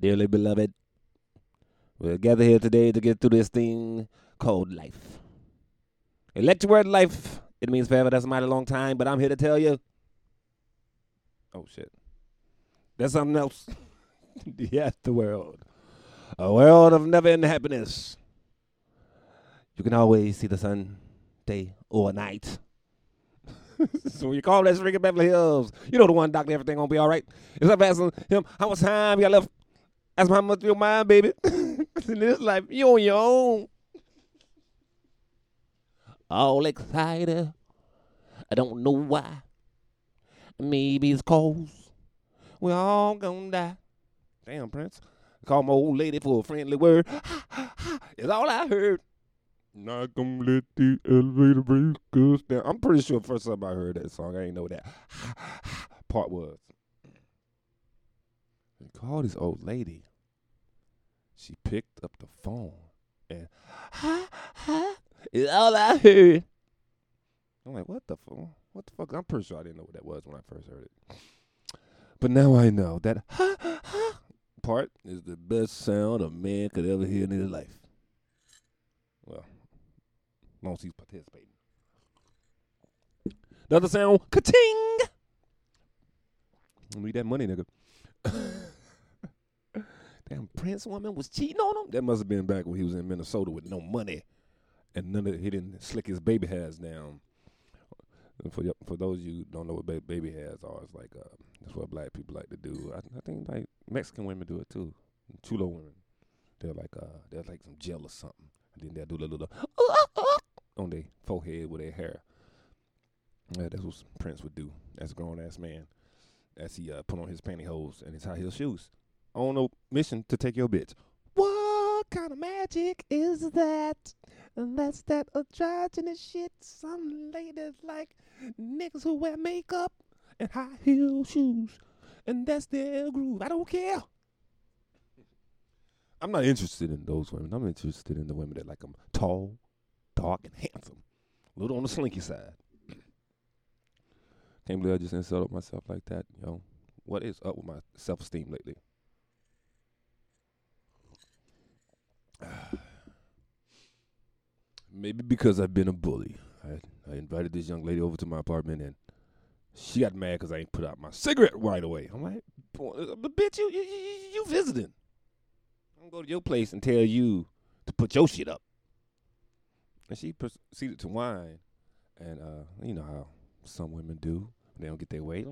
dearly beloved. We're gathered here today to get through this thing called life. Elect the word life. It means forever. That's a mighty long time, but I'm here to tell you. Oh, shit. That's something else. yes, the world. A world of never ending happiness. You can always see the sun day or night. so when you call that freaking Beverly Hills, you know the one doctor, everything gonna be all right. Instead of asking him how much time you got left, him how much your mind, baby. In this life, you on your own. All excited. I don't know why. Maybe it's cause we all gonna die. Damn, Prince. Call my old lady for a friendly word. it's all I heard. Not gonna let the elevator break us down. I'm pretty sure the first time I heard that song, I didn't know that part was. He called his old lady. She picked up the phone and ha ha is all I heard. I'm like, what the fuck? What the fuck? I'm pretty sure I didn't know what that was when I first heard it. But now I know that ha ha part is the best sound a man could ever hear in his life. Well, as long as he's participating. Another sound, ka-ting! Need that money, nigga. Damn, Prince woman was cheating on him. That must have been back when he was in Minnesota with no money, and none of he didn't slick his baby hairs down. And for for those of you who don't know what ba- baby hairs are, it's like uh, that's what black people like to do. I, I think like Mexican women do it too. Chulo women, they're like uh, they're like some gel or something, and then they'll do a little on their forehead with their hair. Yeah, that's what Prince would do as a grown ass man, as he uh, put on his pantyhose and his high heel shoes on a mission to take your bitch. What kind of magic is that? That's that androgynous shit. Some ladies like niggas who wear makeup and high heel shoes, and that's their groove. I don't care. I'm not interested in those women. I'm interested in the women that like them tall, dark, and handsome. A little on the slinky side. Can't believe I just insulted myself like that. Yo, what is up with my self esteem lately? Maybe because I've been a bully. I, I invited this young lady over to my apartment and she got mad because I ain't put out my cigarette right away. I'm like, but bitch, you you, you, visiting. I'm gonna go to your place and tell you to put your shit up. And she proceeded to whine, and uh, you know how some women do. They don't get their way.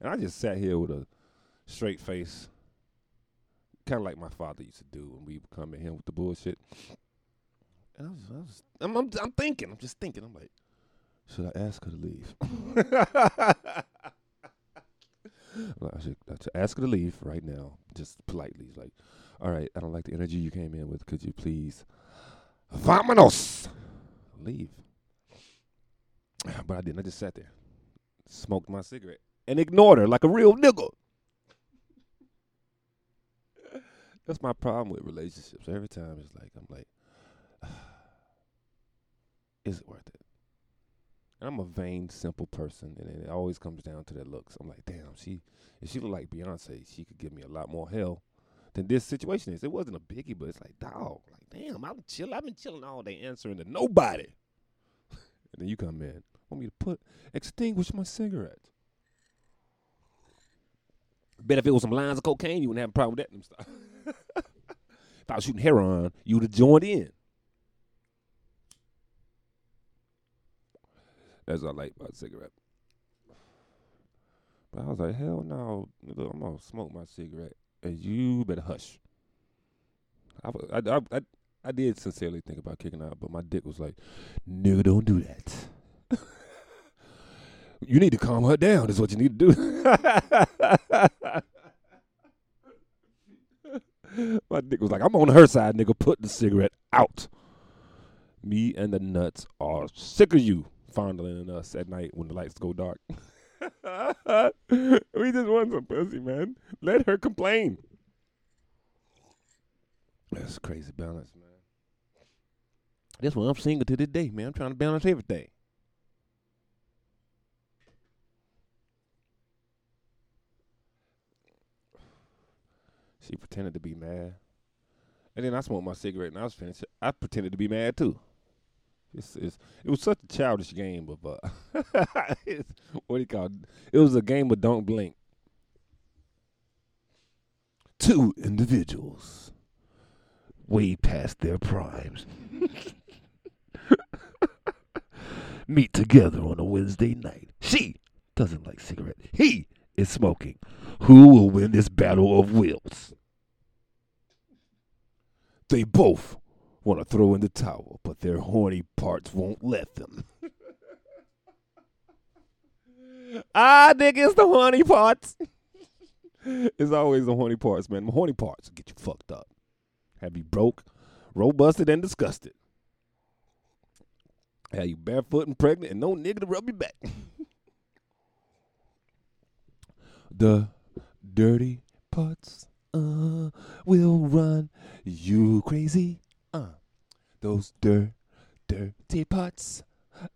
And I just sat here with a straight face, kind of like my father used to do when we would come at him with the bullshit. And I was, I was I'm, I'm, I'm thinking, I'm just thinking. I'm like, should I ask her to leave? I should, should ask her to leave right now, just politely. Like, all right, I don't like the energy you came in with. Could you please, vamonos, leave? But I didn't. I just sat there, smoked my cigarette, and ignored her like a real nigga. That's my problem with relationships. Every time it's like I'm like, is it worth it? And I'm a vain, simple person, and it always comes down to that looks. I'm like, damn, she if she looked like Beyonce, she could give me a lot more hell than this situation is. It wasn't a biggie, but it's like, dog, like, damn, I'm chill. I've been chilling all day answering to nobody. and then you come in, want me to put extinguish my cigarette. Bet if it was some lines of cocaine, you wouldn't have a problem with that. was shooting heroin, you would have joined in. That's what I like about cigarette. But I was like, hell no, I'm gonna smoke my cigarette, and you better hush. I, I, I, I, I did sincerely think about kicking out, but my dick was like, nigga, don't do that. you need to calm her down. Is what you need to do. my dick was like, I'm on her side, nigga. Put the cigarette out. Me and the nuts are sick of you fondling us at night when the lights go dark. we just want some pussy, man. Let her complain. That's crazy balance, man. That's why I'm single to this day, man. I'm trying to balance everything. She pretended to be mad. And then I smoked my cigarette and I was finished. I pretended to be mad too. It's, it's, it was such a childish game of uh, what do you call it? It was a game of don't blink. Two individuals, way past their primes, meet together on a Wednesday night. She doesn't like cigarettes. He is smoking. Who will win this battle of wills? They both want to throw in the towel, but their horny parts won't let them. ah, nigga, it's the horny parts. it's always the horny parts, man. The horny parts get you fucked up. Have you broke, robusted, and disgusted. Have you barefoot and pregnant and no nigga to rub your back. the dirty parts uh, will run you crazy. Uh, those dirt, dirty parts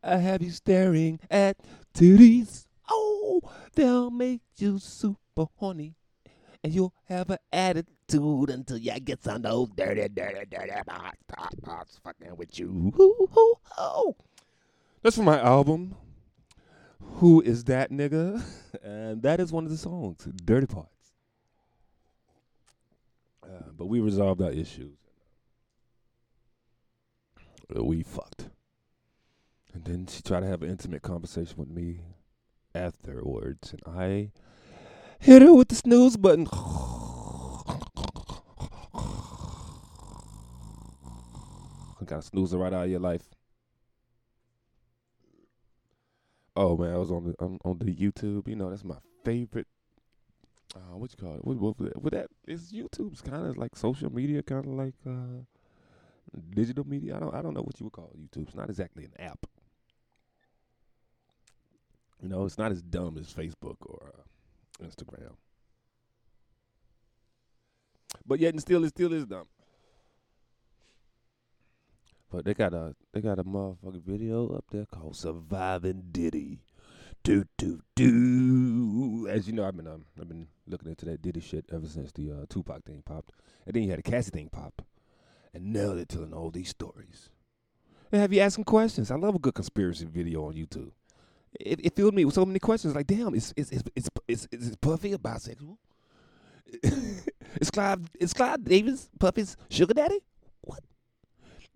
I have you staring at titties. Oh, they'll make you super horny, and you'll have an attitude until you get some those dirty, dirty, dirty parts, parts fucking with you. Ooh, ooh, ooh. That's from my album. Who is that nigga? And that is one of the songs, Dirty Parts. Uh, but we resolved our issues. Uh, we fucked. And then she tried to have an intimate conversation with me afterwards, and I hit her with the snooze button. Got a snoozer right out of your life. Oh man, I was on the on, on the YouTube. You know, that's my favorite. Uh, what you call it? What, what, what that is YouTube's kind of like social media, kind of like uh, digital media. I don't I don't know what you would call YouTube. It's not exactly an app. You know, it's not as dumb as Facebook or uh, Instagram. But yet, and still, it still is dumb. But they got a they got a motherfucking video up there called "Surviving Diddy." Do do do. As you know, I've been um, I've been looking into that Diddy shit ever since the uh, Tupac thing popped, and then you had a Cassie thing pop, and now they're telling all these stories. And have you asking questions? I love a good conspiracy video on YouTube. It, it filled me with so many questions. Like, damn, is is is is is, is Puffy a bisexual? is Clive is Clive Davis Puffy's sugar daddy? What?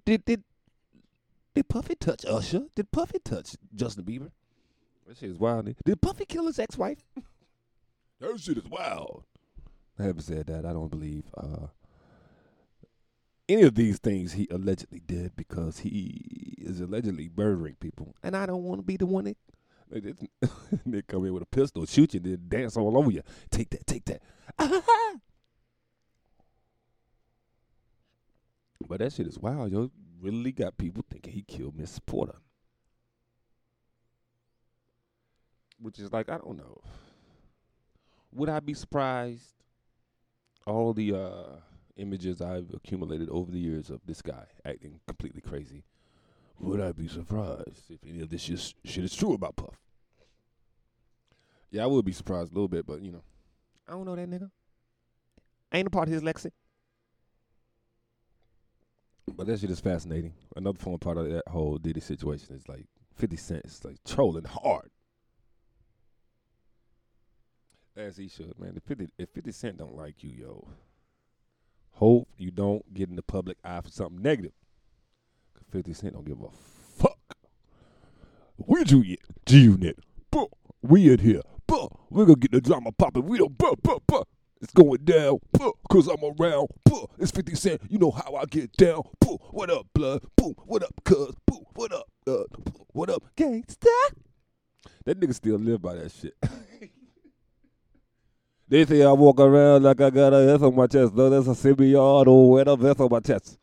Did did did Puffy touch Usher? Did Puffy touch Justin Bieber? That shit is wild. Did Puffy kill his ex-wife? that shit is wild. I haven't said that. I don't believe uh, any of these things he allegedly did because he is allegedly murdering people, and I don't want to be the one that they come in with a pistol, shoot you, then dance all over you. Take that, take that. but that shit is wild, yo. Really got people thinking he killed Miss Porter. Which is like, I don't know. Would I be surprised? All the uh, images I've accumulated over the years of this guy acting completely crazy. Would I be surprised if any of this shit, shit is true about Puff? Yeah, I would be surprised a little bit, but you know, I don't know that nigga. ain't a part of his Lexi. But that shit is fascinating. Another fun part of that whole Diddy situation is like 50 Cent is like trolling hard. As he should, man. If 50, if 50 Cent don't like you, yo, hope you don't get in the public eye for something negative. 50 Cent don't give a fuck. Where you get G-Unit? We in here. Buh, we're gonna get the drama popping. We don't buh, buh. It's going down, cause I'm around. It's 50 Cent. You know how I get down. Buh, what up, blood? Buh, what up, cuz? Buh, what up, uh, what up, gangsta? That nigga still live by that shit. they say I walk around like I got a S on my chest. No, that's a semi-auto with a vest on my chest.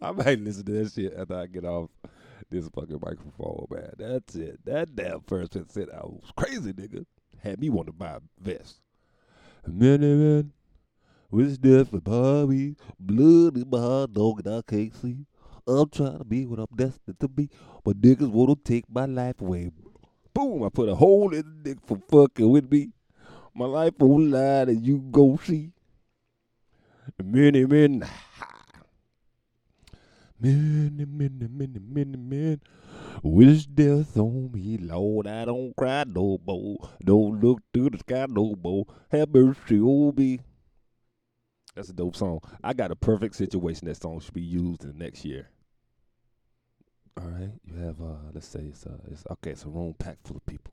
I might listen to that shit after I get off this fucking microphone, man. That's it. That damn person said I was crazy, nigga. Had me want to buy a vest. Man, man, what's for Bobby? Blood in my heart, dog, and I can't see. I'm trying to be what I'm destined to be, but niggas want to take my life away. Boom! I put a hole in the dick for fucking with me. My life won't lie that you go see. Many men, many, many, many, many men wish death on me, Lord. I don't cry no more. Don't look through the sky no more. Have mercy on me. That's a dope song. I got a perfect situation that song should be used in the next year. All right, you have uh, let's say it's uh, it's okay, it's a room packed full of people,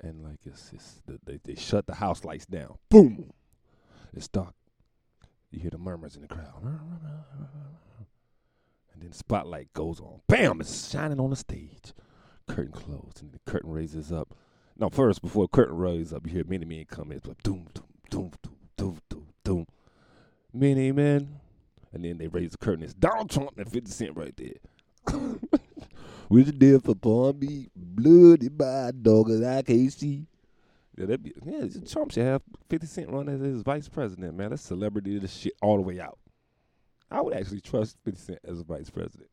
and like it's it's the, they they shut the house lights down. Boom, it's dark. You hear the murmurs in the crowd, and then the spotlight goes on. Bam, it's shining on the stage. Curtain closed, and the curtain raises up. No, first before the curtain raises up, you hear many men come in. Doom, doom, doom, doom, doom, doom, doom. Many men and then they raise the curtain. It's Donald Trump and 50 Cent right there. What's the deal for Palm Beach? Bloody by dog as I can't see. Yeah, that be yeah. Trump should have 50 Cent run as his vice president, man. That's celebrity this shit all the way out. I would actually trust 50 Cent as a vice president.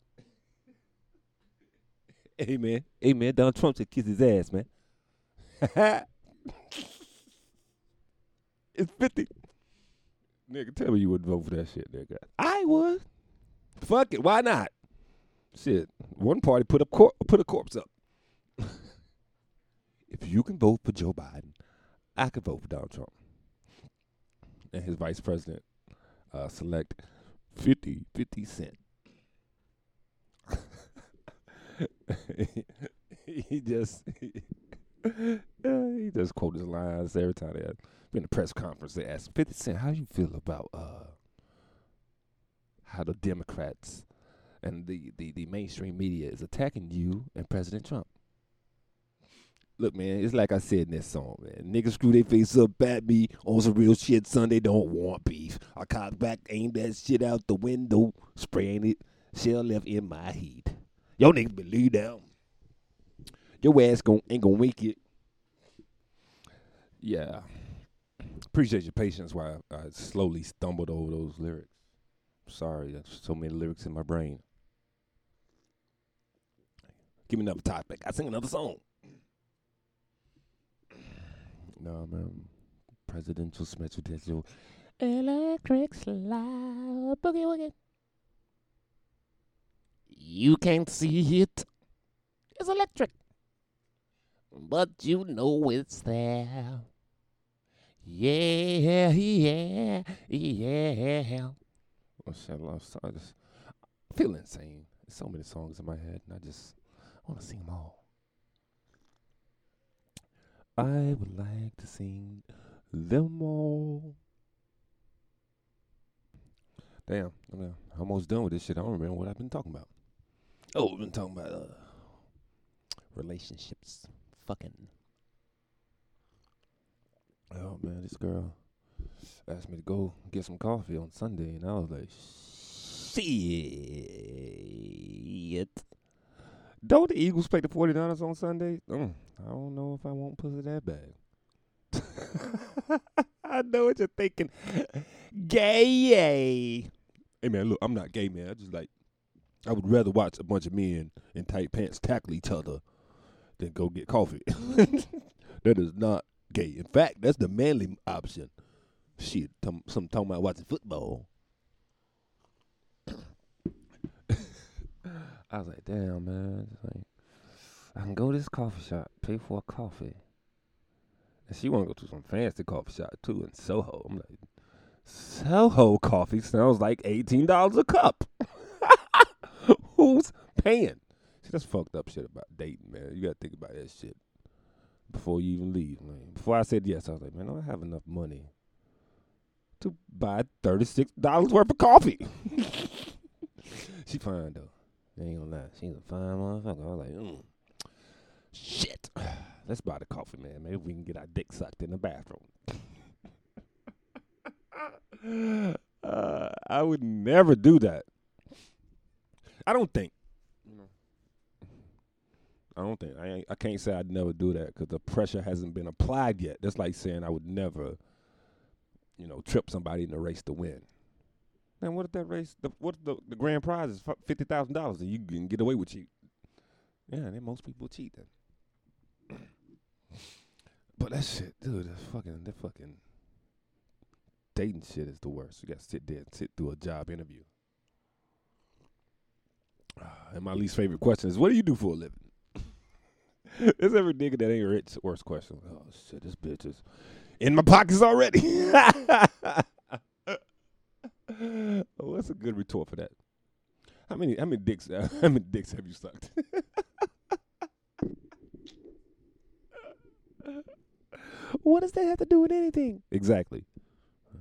hey Amen. hey Donald Trump should kiss his ass, man. it's 50. Nigga, tell me you wouldn't vote for that shit, nigga. I would. Fuck it, why not? Shit, one party put a cor- put a corpse up. if you can vote for Joe Biden, I can vote for Donald Trump. And his vice president uh, select 50, 50 Cent. he just he, just quote his lines every time they in the press conference, they asked 50 Cent, how you feel about uh, how the Democrats and the, the, the mainstream media is attacking you and President Trump? Look, man, it's like I said in that song, man. Niggas screw their face up at me on some real shit, son. They don't want beef. I cock back, aim that shit out the window, spraying it, shell left in my heat. Yo niggas believe that. Your ass gon' ain't gonna make it. Yeah appreciate your patience while I, I slowly stumbled over those lyrics. Sorry, there's so many lyrics in my brain. Give me another topic. I sing another song. No, man. Presidential special digital electric slide boogie woogie. You can't see it. It's electric. But you know it's there. Yeah, yeah, yeah. Oh shit, I love I just I feel insane. There's so many songs in my head, and I just want to sing them all. I would like to sing them all. Damn, I'm almost done with this shit. I don't remember what I've been talking about. Oh, we've been talking about uh, relationships, fucking. Oh man, this girl asked me to go get some coffee on Sunday, and I was like, shit. Don't the Eagles play the 49ers on Sunday? Mm, I don't know if I want pussy that bad. I know what you're thinking. Gay. Hey man, look, I'm not gay, man. I just like I would rather watch a bunch of men in tight pants tackle each other than go get coffee. that is not gay. In fact, that's the manly option. Shit, some talking about watching football. I was like, damn, man. Like, I can go to this coffee shop, pay for a coffee. And she want to go to some fancy coffee shop, too, in Soho. I'm like, Soho coffee sounds like $18 a cup. Who's paying? See, that's fucked up shit about dating, man. You got to think about that shit before you even leave, man. Before I said yes, I was like, man, I don't have enough money to buy thirty six dollars worth of coffee. she fine though. I ain't gonna lie, she's a fine motherfucker. I was like, mm, shit. Let's buy the coffee, man. Maybe we can get our dick sucked in the bathroom. uh, I would never do that. I don't think I don't think I I can't say I'd never do that because the pressure hasn't been applied yet. That's like saying I would never, you know, trip somebody in a race to win. And what if that race? The, what if the the grand prize is fifty thousand dollars and you can get away with cheat? Yeah, then most people cheat then. But that shit, dude, that fucking that fucking dating shit is the worst. You got to sit there and sit through a job interview. And my least favorite question is, what do you do for a living? it's every nigga that ain't rich. Worst question. Oh shit, this bitch is in my pockets already. What's a good retort for that? How many how many dicks uh, how many dicks have you sucked? what does that have to do with anything? Exactly.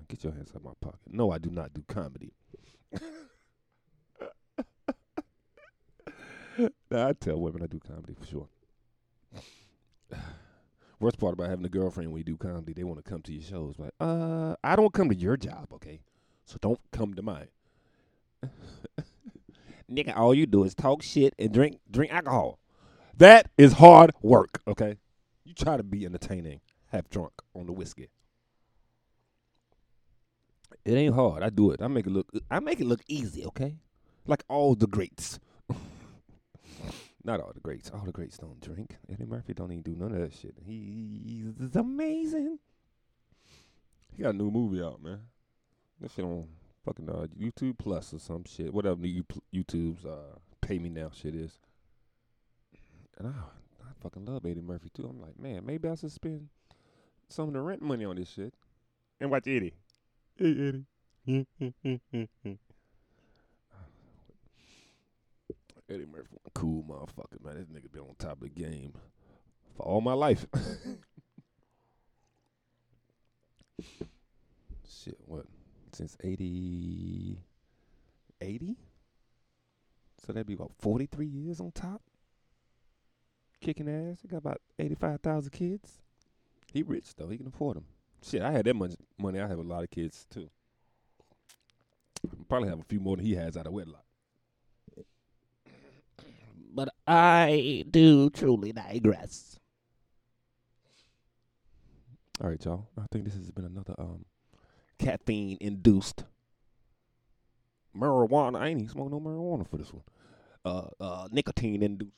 Get your hands out of my pocket. No, I do not do comedy. I tell women I do comedy for sure. Worst part about having a girlfriend when you do comedy, they want to come to your shows. Like, uh, I don't come to your job, okay? So don't come to mine. Nigga, all you do is talk shit and drink drink alcohol. That is hard work, okay? You try to be entertaining, half drunk on the whiskey. It ain't hard. I do it. I make it look I make it look easy, okay? Like all the greats. Not all the greats. All the greats don't drink. Eddie Murphy don't even do none of that shit. He, he's amazing. He got a new movie out, man. That shit on fucking uh, YouTube Plus or some shit. Whatever the YouTube's uh, pay me now shit is. And I, I fucking love Eddie Murphy too. I'm like, man, maybe I should spend some of the rent money on this shit and watch Eddie. Hey Eddie. Eddie Murphy, cool motherfucker, man. This nigga been on top of the game for all my life. Shit, what? Since 80, 80? So that'd be about 43 years on top? Kicking ass. He got about 85,000 kids. He rich, though. He can afford them. Shit, I had that much money. I have a lot of kids, too. Probably have a few more than he has out of wedlock but I do truly digress. All right, y'all. I think this has been another um caffeine induced marijuana. I ain't even smoking no marijuana for this one. Uh, uh, nicotine induced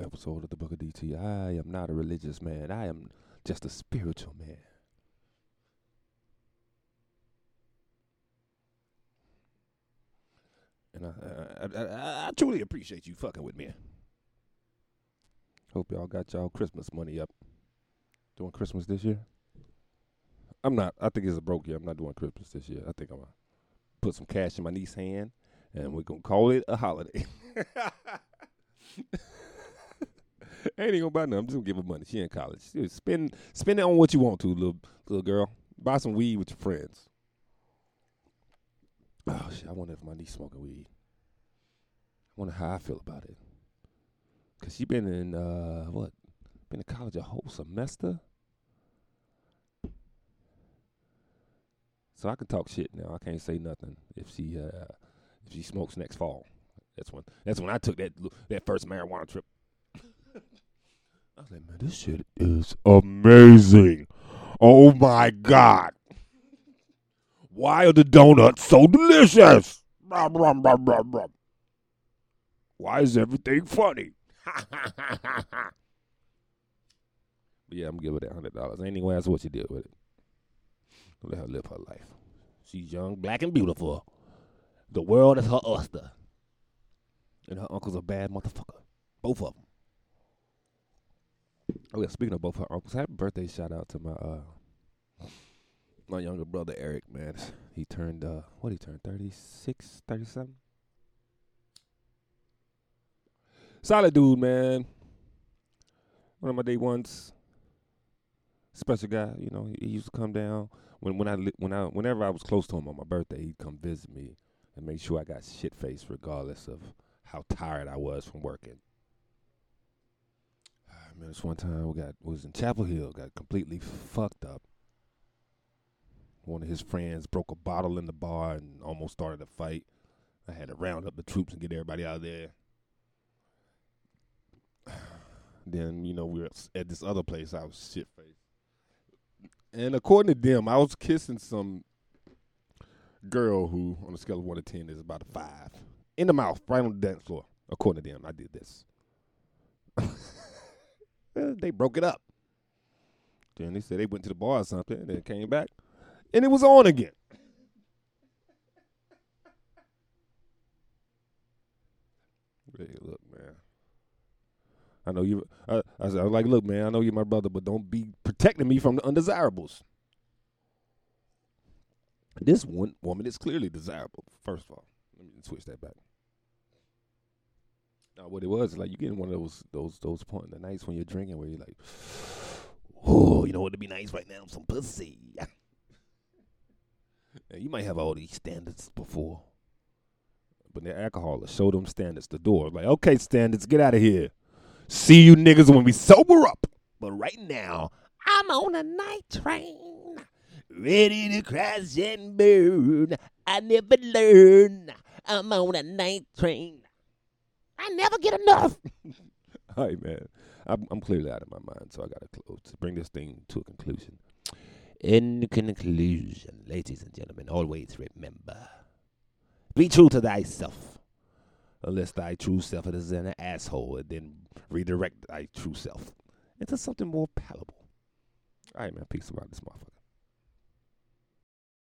episode of the Book of DT. I am not a religious man. I am just a spiritual man. And I, I, I, I truly appreciate you fucking with me. Hope y'all got y'all Christmas money up. Doing Christmas this year? I'm not. I think it's a broke year. I'm not doing Christmas this year. I think I'm gonna put some cash in my niece's hand, and we're gonna call it a holiday. ain't even gonna buy nothing. I'm just gonna give her money. She in college. Spend spend it on what you want to, little little girl. Buy some weed with your friends. Oh shit! I wonder if my niece smoking weed. I wonder how I feel about it. Cause she been in uh what? Been in college a whole semester. So I can talk shit now. I can't say nothing if she uh if she smokes next fall. That's when that's when I took that that first marijuana trip. I was like, man, this shit is amazing. Oh my god. Why are the donuts so delicious? Why is everything funny? yeah, I'm giving it hundred dollars. Anyway, that's what you did with it. Let her live her life. She's young, black, and beautiful. The world is her oyster. And her uncle's a bad motherfucker. Both of them. Oh yeah, speaking of both her uncles, happy birthday shout out to my uh my younger brother Eric, man. He turned uh what he turned 36, 37? Solid dude, man. One of my day ones. Special guy, you know. He, used to come down when when I when I whenever I was close to him on my birthday, he'd come visit me and make sure I got shit faced regardless of how tired I was from working. I remember this one time we got was in Chapel Hill, got completely fucked up one of his friends broke a bottle in the bar and almost started a fight. I had to round up the troops and get everybody out of there. Then, you know, we were at this other place. I was shit faced. And according to them, I was kissing some girl who, on a scale of 1 to 10, is about a 5. In the mouth, right on the dance floor. According to them, I did this. they broke it up. Then they said they went to the bar or something, and came back, and it was on again. Hey, look, man. I know you. I, I was like, look, man. I know you're my brother, but don't be protecting me from the undesirables. This one woman is clearly desirable. First of all, let me switch that back. Now, what it was like you getting one of those those those point the nights when you're drinking where you're like, oh, you know what would be nice right now? Some pussy. you might have all these standards before, but the alcohol will show them standards. The door, like, okay, standards, get out of here. See you niggas when we sober up. But right now, I'm on a night train, ready to crash and burn. I never learn. I'm on a night train. I never get enough. All right, man. I'm, I'm clearly out of my mind, so I got to close bring this thing to a conclusion. In conclusion, ladies and gentlemen, always remember be true to thyself. Unless thy true self is an asshole, and then redirect thy true self into something more palatable. All right, man. Peace around this motherfucker.